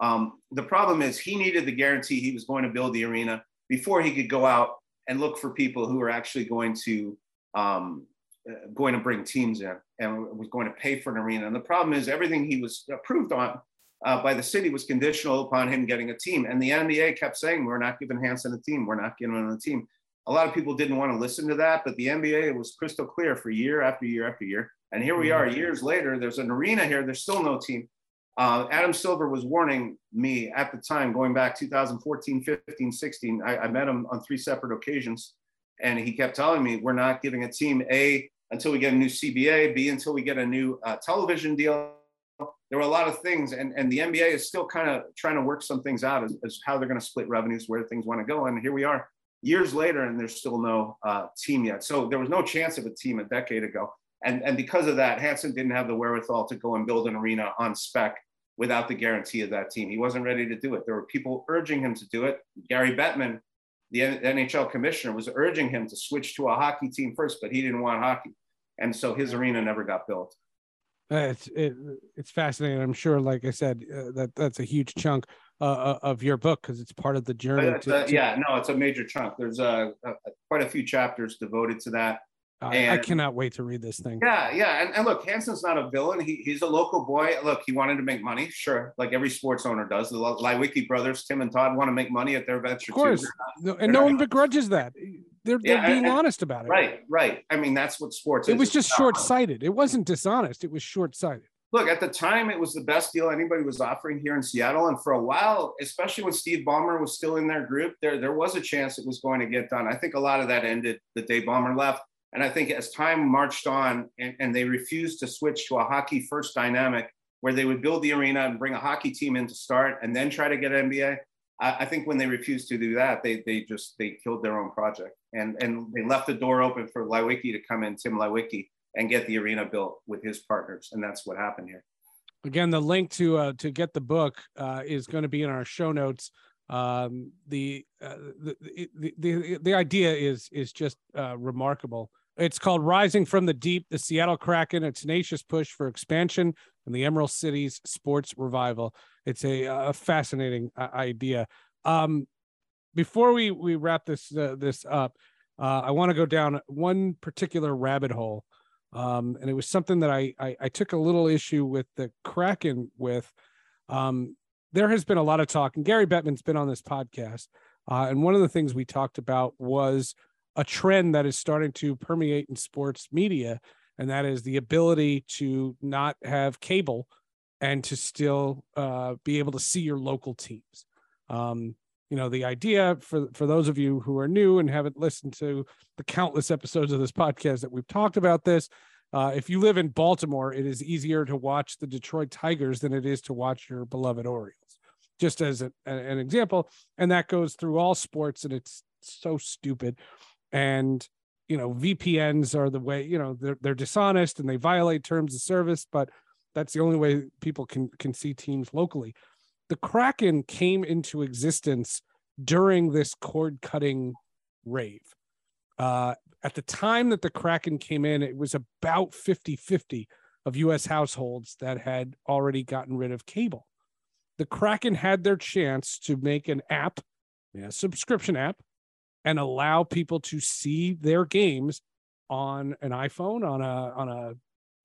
Um, the problem is he needed the guarantee he was going to build the arena before he could go out and look for people who were actually going to um, uh, going to bring teams in and was going to pay for an arena. And the problem is everything he was approved on uh, by the city was conditional upon him getting a team. And the NBA kept saying, "We're not giving Hansen a team. We're not giving him a team." A lot of people didn't want to listen to that, but the NBA was crystal clear for year after year after year. And here we are years later. There's an arena here. There's still no team. Uh, Adam Silver was warning me at the time, going back 2014, 15, 16. I, I, met him on three separate occasions, and he kept telling me, "We're not giving a team A until we get a new CBA, B until we get a new uh, television deal." There were a lot of things, and, and the NBA is still kind of trying to work some things out as, as how they're going to split revenues, where things want to go. And here we are, years later, and there's still no uh, team yet. So there was no chance of a team a decade ago. And, and because of that, Hansen didn't have the wherewithal to go and build an arena on spec without the guarantee of that team. He wasn't ready to do it. There were people urging him to do it. Gary Bettman, the NHL commissioner, was urging him to switch to a hockey team first, but he didn't want hockey. And so his arena never got built. Uh, it's it, it's fascinating. I'm sure, like I said, uh, that that's a huge chunk. uh, uh of your book because it's part of the journey. To, to, yeah, no, it's a major chunk. There's a, a, quite a few chapters devoted to that. I, I, cannot wait to read this thing. Yeah, yeah, and, and look, Hansen's not a villain. He, he's a local boy. Look, he wanted to make money, sure, like every sports owner does. The Leiweke brothers, Tim and Todd, want to make money at their venture. Of course, not, and no one begrudges that. They're, they're being and, honest about it. Right, right. I mean, that's what sports. It was just short sighted. It wasn't dishonest. It was short sighted. Look, at the time, it was the best deal anybody was offering here in Seattle, and for a while, especially when Steve Ballmer was still in their group, there there was a chance it was going to get done. I think a lot of that ended the day Ballmer left and I think as time marched on and, and they refused to switch to a hockey first dynamic where they would build the arena and bring a hockey team in to start and then try to get NBA. I, I think when they refused to do that, they, they just, they killed their own project and, and they left the door open for Leiweke to come in, Tim Leiweke, and get the arena built with his partners. And that's what happened here. Again, the link to uh, to get the book uh, is going to be in our show notes. Um, the, uh, the, the, the the idea is is just uh, remarkable. It's called Rising from the Deep, the Seattle Kraken, a tenacious push for expansion and the Emerald City's sports revival. It's a, a fascinating uh, idea. Um, before we we wrap this uh, this up, uh, I want to go down one particular rabbit hole, um, and it was something that I, I, I took a little issue with the Kraken with. Um, there has been a lot of talk, and Gary Bettman's been on this podcast, uh, and one of the things we talked about was a trend that is starting to permeate in sports media, and that is the ability to not have cable and to still uh, be able to see your local teams. Um, you know, the idea for for those of you who are new and haven't listened to the countless episodes of this podcast that we've talked about this. Uh, if you live in Baltimore, it is easier to watch the Detroit Tigers than it is to watch your beloved Orioles, just as a, an example. And that goes through all sports, and it's so stupid and you know vpns are the way you know they're, they're dishonest and they violate terms of service but that's the only way people can can see teams locally the kraken came into existence during this cord cutting rave. Uh, at the time that the kraken came in it was about 50 50 of us households that had already gotten rid of cable. The kraken had their chance to make an app a subscription app and allow people to see their games on an iPhone, on a on a,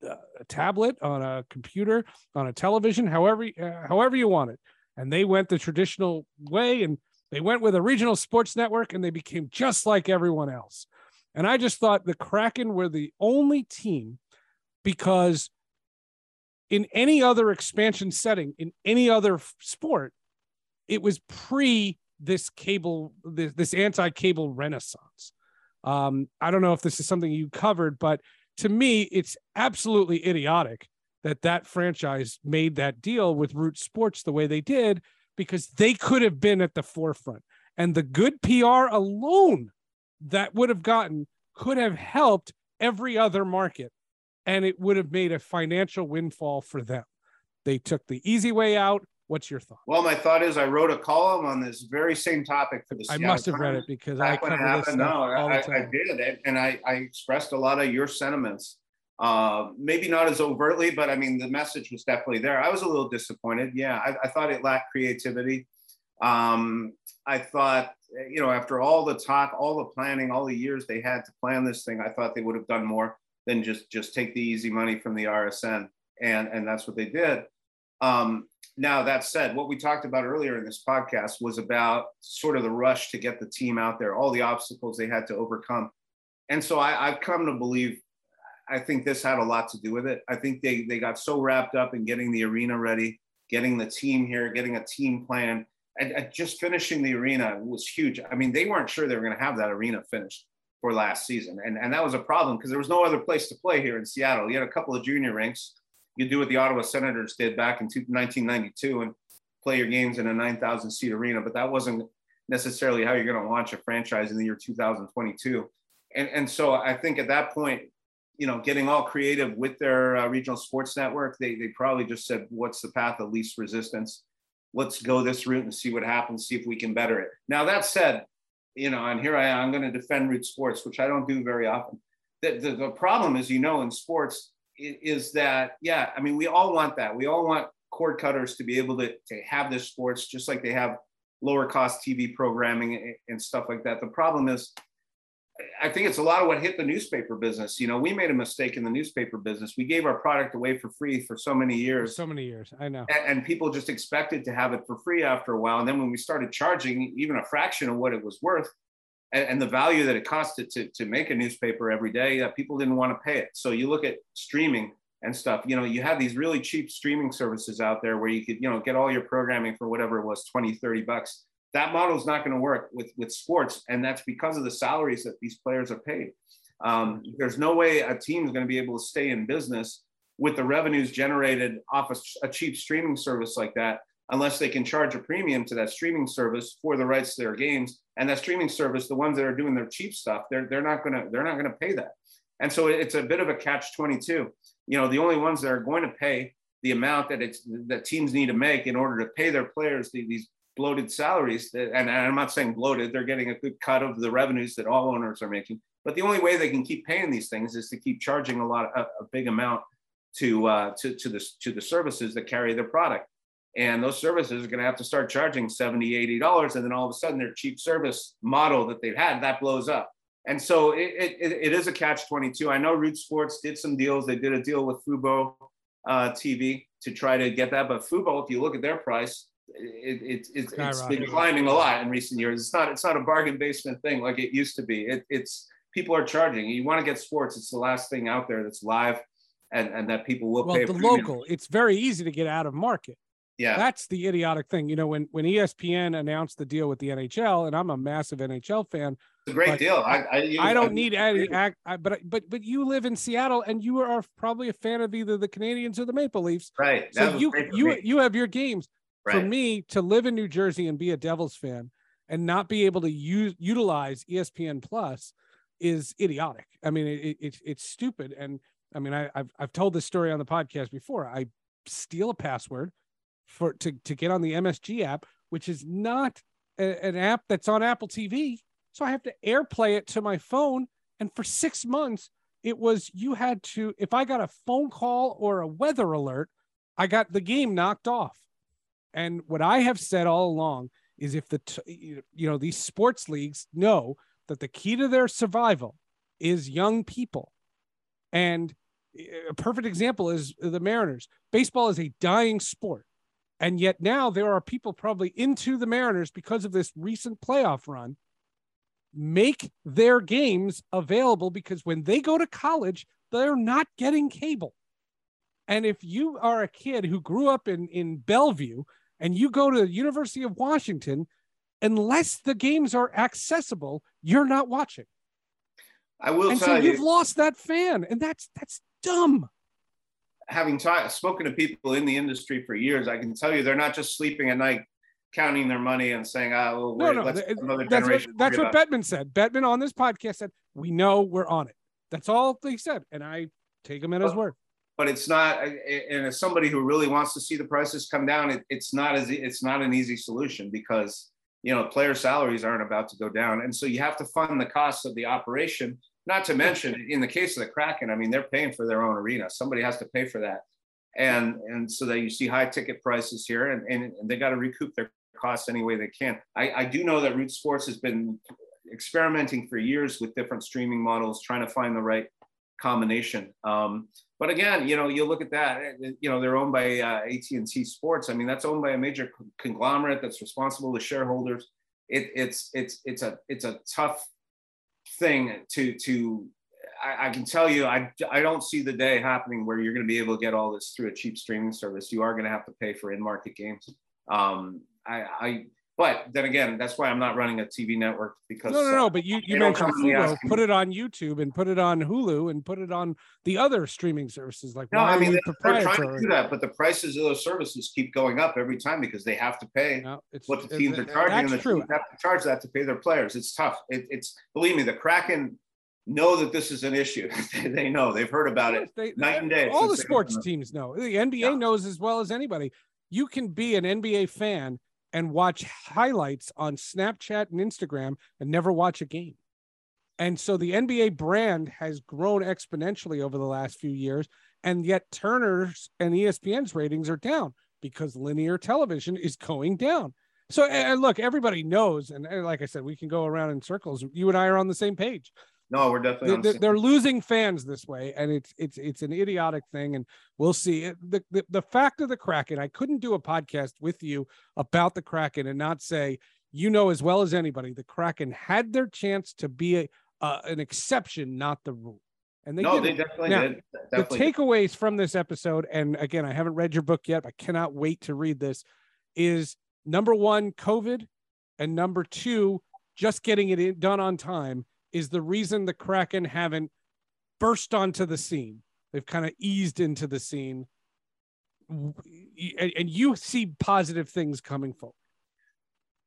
a tablet, on a computer, on a television, however uh, however you want it. And they went the traditional way, and they went with a regional sports network, and they became just like everyone else. And I just thought the Kraken were the only team because in any other expansion setting, in any other sport, it was pre this cable this, this anti-cable renaissance um, i don't know if this is something you covered but to me it's absolutely idiotic that that franchise made that deal with root sports the way they did because they could have been at the forefront. And the good pr alone that would have gotten could have helped every other market and it would have made a financial windfall for them. They took the easy way out What's your thought? Well, my thought is I wrote a column on this very same topic for the. I must have read it because I cover this stuff no, all I. I did, and I, I expressed a lot of your sentiments. Uh, maybe not as overtly, but I mean the message was definitely there. I was a little disappointed. Yeah, I, I thought it lacked creativity. Um, I thought, you know, after all the talk, all the planning, all the years they had to plan this thing, I thought they would have done more than just just take the easy money from the RSN, and and that's what they did. Um, now, that said, what we talked about earlier in this podcast was about sort of the rush to get the team out there, all the obstacles they had to overcome. And so I, have come to believe, I think this had a lot to do with it. I think they, they got so wrapped up in getting the arena ready, getting the team here, getting a team plan, and, and just finishing the arena was huge. I mean, they weren't sure they were going to have that arena finished for last season. And, and that was a problem because there was no other place to play here in Seattle. You had a couple of junior rinks you do what the Ottawa Senators did back in 1992 and play your games in a 9,000 seat arena, but that wasn't necessarily how you're going to launch a franchise in the year 2022. And, and so I think at that point, you know, getting all creative with their uh, regional sports network, they, they probably just said, what's the path of least resistance? Let's go this route and see what happens, see if we can better it. Now, that said, you know, and here I am, I'm going to defend root sports, which I don't do very often. The, the, the problem is, you know, in sports, is that yeah i mean we all want that we all want cord cutters to be able to, to have this sports just like they have lower cost TV programming and stuff like that. The problem is, I think it's a lot of what hit the newspaper business. You know, we made a mistake in the newspaper business. We gave our product away for free for so many years. So many years, I know. And, and, people just expected to have it for free after a while. And then when we started charging even a fraction of what it was worth, and, and the value that it costed to, to make a newspaper every day, uh, people didn't want to pay it. So you look at streaming and stuff. You know, you have these really cheap streaming services out there where you could, you know, get all your programming for whatever it was, 20, 30 bucks. That model is not going to work with, with sports. And that's because of the salaries that these players are paid. Um, there's no way a team is going to be able to stay in business with the revenues generated off a, a cheap streaming service like that unless they can charge a premium to that streaming service for the rights to their games. And that streaming service, the ones that are doing their cheap stuff, they're, they're not gonna they're not gonna pay that. And so it's a bit of a catch 22. You know, the only ones that are going to pay the amount that it's that teams need to make in order to pay their players the, these bloated salaries. That, and I'm not saying bloated; they're getting a good cut of the revenues that all owners are making. But the only way they can keep paying these things is to keep charging a lot, a, a big amount to uh, to to the to the services that carry their product. And those services are going to have to start charging 70, 80 dollars, and then all of a sudden their cheap service model that they've had that blows up. And so it, it, it is a catch 22 i know root sports did some deals. They did a deal with fubo uh, tv to try to get that but fubo if you look at their price it, it, it's been climbing a lot in recent years. It's not it's not a bargain basement thing like it used to be. It's people are charging. You want to get sports it's the last thing out there that's live and, and that people will well, pay the local it's very easy to get out of market yeah. That's the idiotic thing. You know, when when ESPN announced the deal with the NHL, and I'm a massive NHL fan. It's a great deal. I I, you, I don't I, need any act, I, but but but you live in Seattle, and you are probably a fan of either the Canadiens or the Maple Leafs. Right. so you you me. you have your games. Right. For me to live in New Jersey and be a Devils fan and not be able to use utilize ESPN Plus is idiotic. I mean, it, it, it's stupid. And I mean, I, I, have I've told this story on the podcast before. I steal a password for to, to get on the MSG app, which is not a, an app that's on Apple TV. So I have to AirPlay it to my phone. And for six months, it was you had to, if I got a phone call or a weather alert, I got the game knocked off. And what I have said all along is if the, t- you know, these sports leagues know that the key to their survival is young people. And eh, a perfect example is the Mariners. Baseball is a dying sport. And yet now there are people probably into the Mariners because of this recent playoff run make their games available because when they go to college, they're not getting cable. And if you are a kid who grew up in, in Bellevue and you go to the University of Washington, unless the games are accessible, you're not watching. I will and tell so you, you've lost that fan, and that's that's dumb having ta- spoken to people in the industry for years, I can tell you they're not just sleeping at night counting their money and saying, "Ah, oh, well, no, no, another that's generation." What, that's what Bettman said. Bettman on this podcast said, "We know we're on it." That's all they said, and I take him at his word. But it's not, and as somebody who really wants to see the prices come down, it, it's not as it's not an easy solution because you know player salaries aren't about to go down, and so you have to fund the costs of the operation not to mention, in the case of the Kraken, I mean, they're paying for their own arena. Somebody has to pay for that, and and so that you see high ticket prices here, and and, they got to recoup their costs any way they can. I, I do know that Root Sports has been experimenting for years with different streaming models, trying to find the right combination. Um, but again, you know, you look at that. You know, they're owned by uh, AT&T Sports. I mean, that's owned by a major conglomerate that's responsible to shareholders. It, it's it's it's a it's a tough thing to to I, I, can tell you I, I don't see the day happening where you're going to be able to get all this through a cheap streaming service. You are going to have to pay for in-market games. Um, I, I but then again, that's why I'm not running a TV network because no, no, no. Uh, but you, you mentioned Fubo. Put it on YouTube and put it on Hulu and put it on the other streaming services. Like no, I mean they're, they're, trying to do that, but the prices of those services keep going up every time because they have to pay no, what the teams are charging, and the true. teams have to charge that to pay their players. It's tough. It, it's believe me, the Kraken know that this is an issue. they know they've heard about it they, night and day. All the sports teams know. The NBA yeah. knows as well as anybody. You can be an NBA fan and watch highlights on Snapchat and Instagram and never watch a game. And so the NBA brand has grown exponentially over the last few years, and yet Turner's and ESPN's ratings are down. because linear television is going down. So, and look, everybody knows, and like I said, we can go around in circles. You and I are on the same page. No, we're definitely. They're, they're losing fans this way, and it's it's it's an idiotic thing, and we'll see. The, the the fact of the Kraken, I couldn't do a podcast with you about the Kraken and not say, you know, as well as anybody, the Kraken had their chance to be a, uh, an exception, not the rule. And they no, they definitely Now, did. Definitely the takeaways from this episode, and again, I haven't read your book yet. I cannot wait to read this. Is number one, COVID, and number two, just getting it in, done on time is the reason the Kraken haven't burst onto the scene. They've kind of eased into the scene, and, you see positive things coming forward.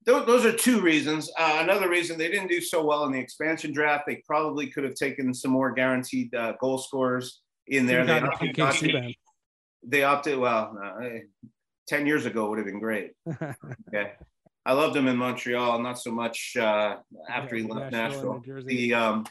Those, are two reasons. Uh, another reason they didn't do so well in the expansion draft. They probably could have taken some more guaranteed uh, goal scorers in there. They got opted, PK not to- Subban. they opted. Well, uh, ten years ago would have been great. Okay, I loved him in Montreal. Not so much uh, after he left Nashville Nashville. The um,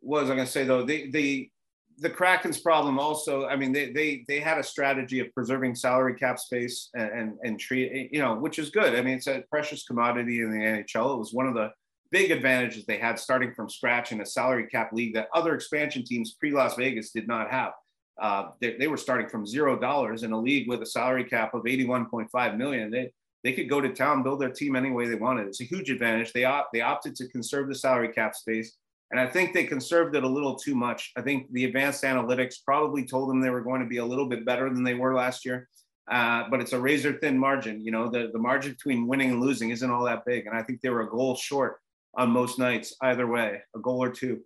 what was I going to say though? The the the Kraken's problem also. I mean, they they they had a strategy of preserving salary cap space and and, and treat you know, which is good. I mean, it's a precious commodity in the NHL. It was one of the big advantages they had starting from scratch in a salary cap league that other expansion teams pre Las Vegas did not have. Uh, they, they were starting from zero dollars in a league with a salary cap of 81.5 million. They they could go to town, build their team any way they wanted. It's a huge advantage. They opt, they opted to conserve the salary cap space, and I think they conserved it a little too much. I think the advanced analytics probably told them they were going to be a little bit better than they were last year. Uh, but it's a razor thin margin. You know, the, the margin between winning and losing isn't all that big. And I think they were a goal short on most nights, either way, a goal or two.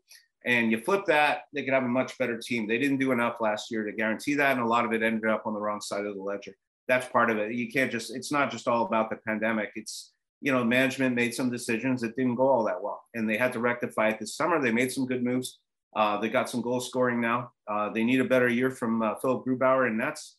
And you flip that, they could have a much better team. They didn't do enough last year to guarantee that. And a lot of it ended up on the wrong side of the ledger. That's part of it. You can't just, it's not just all about the pandemic. It's, you know, management made some decisions that didn't go all that well. And they had to rectify it this summer. They made some good moves. Uh, they got some goal scoring now. Uh, they need a better year from uh, Philipp Grubauer and Nets.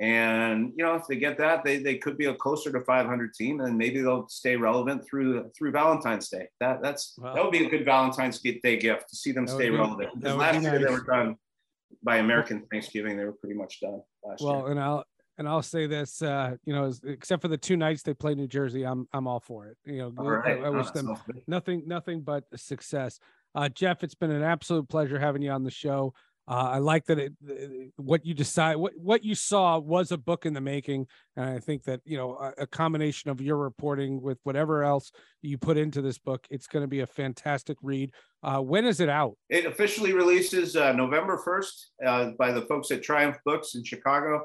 And you know, if they get that, they, they could be a closer to 500 team, and maybe they'll stay relevant through through Valentine's Day. That that's Wow. that would be a good Valentine's Day gift to see them That stay be- relevant. Because would be last year they were done by American Thanksgiving. They were pretty much done last Well, year. and I'll and I'll say this, uh, you know, except for the two nights they play New Jersey, I'm I'm all for it. You know, right. I, I wish them so- nothing nothing but success. Uh, Geoff, it's been an absolute pleasure having you on the show. Uh, I like that it what you decide what what you saw was a book in the making, and I think that you know a, a combination of your reporting with whatever else you put into this book, it's going to be a fantastic read. Uh, when is it out? It officially releases uh, November 1st uh, by the folks at Triumph Books in Chicago.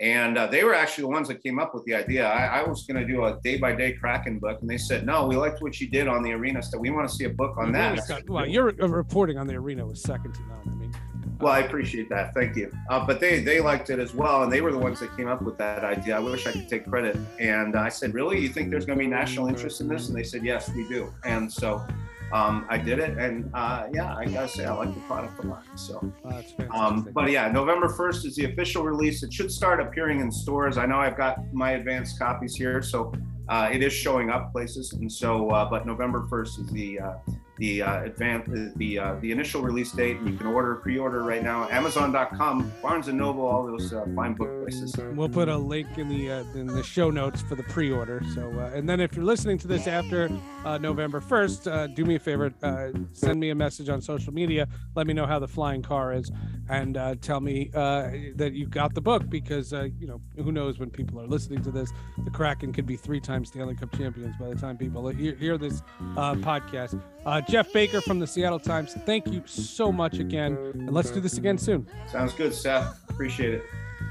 And uh, they were actually the ones that came up with the idea. I, I was going to do a day by day Kraken book. And they said, no, we liked what you did on the arena stuff. We want to see a book on that. got- well, your uh, reporting on the arena was second to none. I mean, Well, I appreciate that. Thank you. Uh, but they they liked it as well, and they were the ones that came up with that idea. I wish I could take credit. And I said, "Really? You think there's going to be national interest in this?" And they said, "Yes, we do." And so um, I did it, and uh, yeah, I gotta say, I like the product a lot. So, uh, um, but yeah, November first is the official release. It should start appearing in stores. I know I've got my advanced copies here, so uh, it is showing up places. And so, uh, but November first is the uh, the uh, advance the uh, the initial release date. You can order pre-order right now. Amazon.com, Barnes and Noble, all those uh, fine book places. We'll put a link in the uh, in the show notes for the pre-order. So, uh, and then if you're listening to this after uh, November 1st, uh, do me a favor, send me a message on social media. Let me know how the flying car is, and tell me that you got the book because you know who knows when people are listening to this. The Kraken could be three-time Stanley Cup champions by the time people hear, hear this podcast. Geoff Baker from the Seattle Times, thank you so much again, and let's do this again soon. Sounds good, Seth. Appreciate it.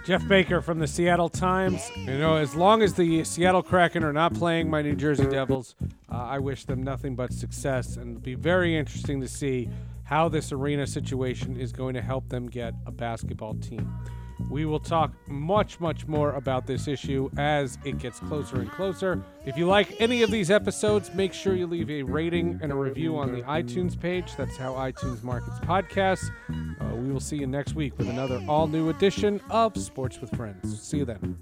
Geoff Baker from the Seattle Times. You know, as long as the Seattle Kraken are not playing my New Jersey Devils, uh, I wish them nothing but success. And it'll be very interesting to see how this arena situation is going to help them get a basketball team. We will talk much, much more about this issue as it gets closer and closer. If you like any of these episodes, make sure you leave a rating and a review on the iTunes page. That's how iTunes markets podcasts. Uh, we will see you next week with another all new edition of Sports with Friends. See you then.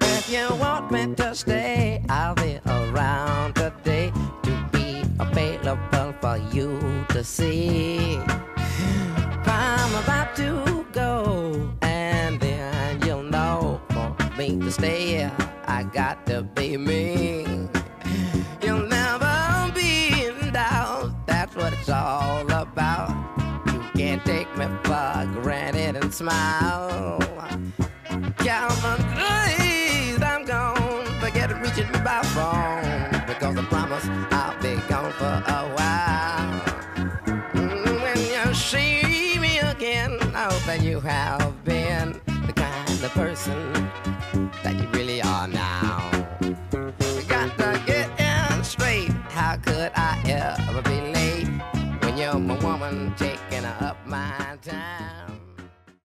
If you want me to stay, I'll be around today to be available for you to see. I'm about to go, stay. I got to be me. You'll never be in doubt. That's what it's all about. You can't take me for granted and smile. Calvin, please, I'm gone. Forget reaching me by phone. Because I promise I'll be gone for a while. Mm, when you see me again, I hope that you have been the kind of person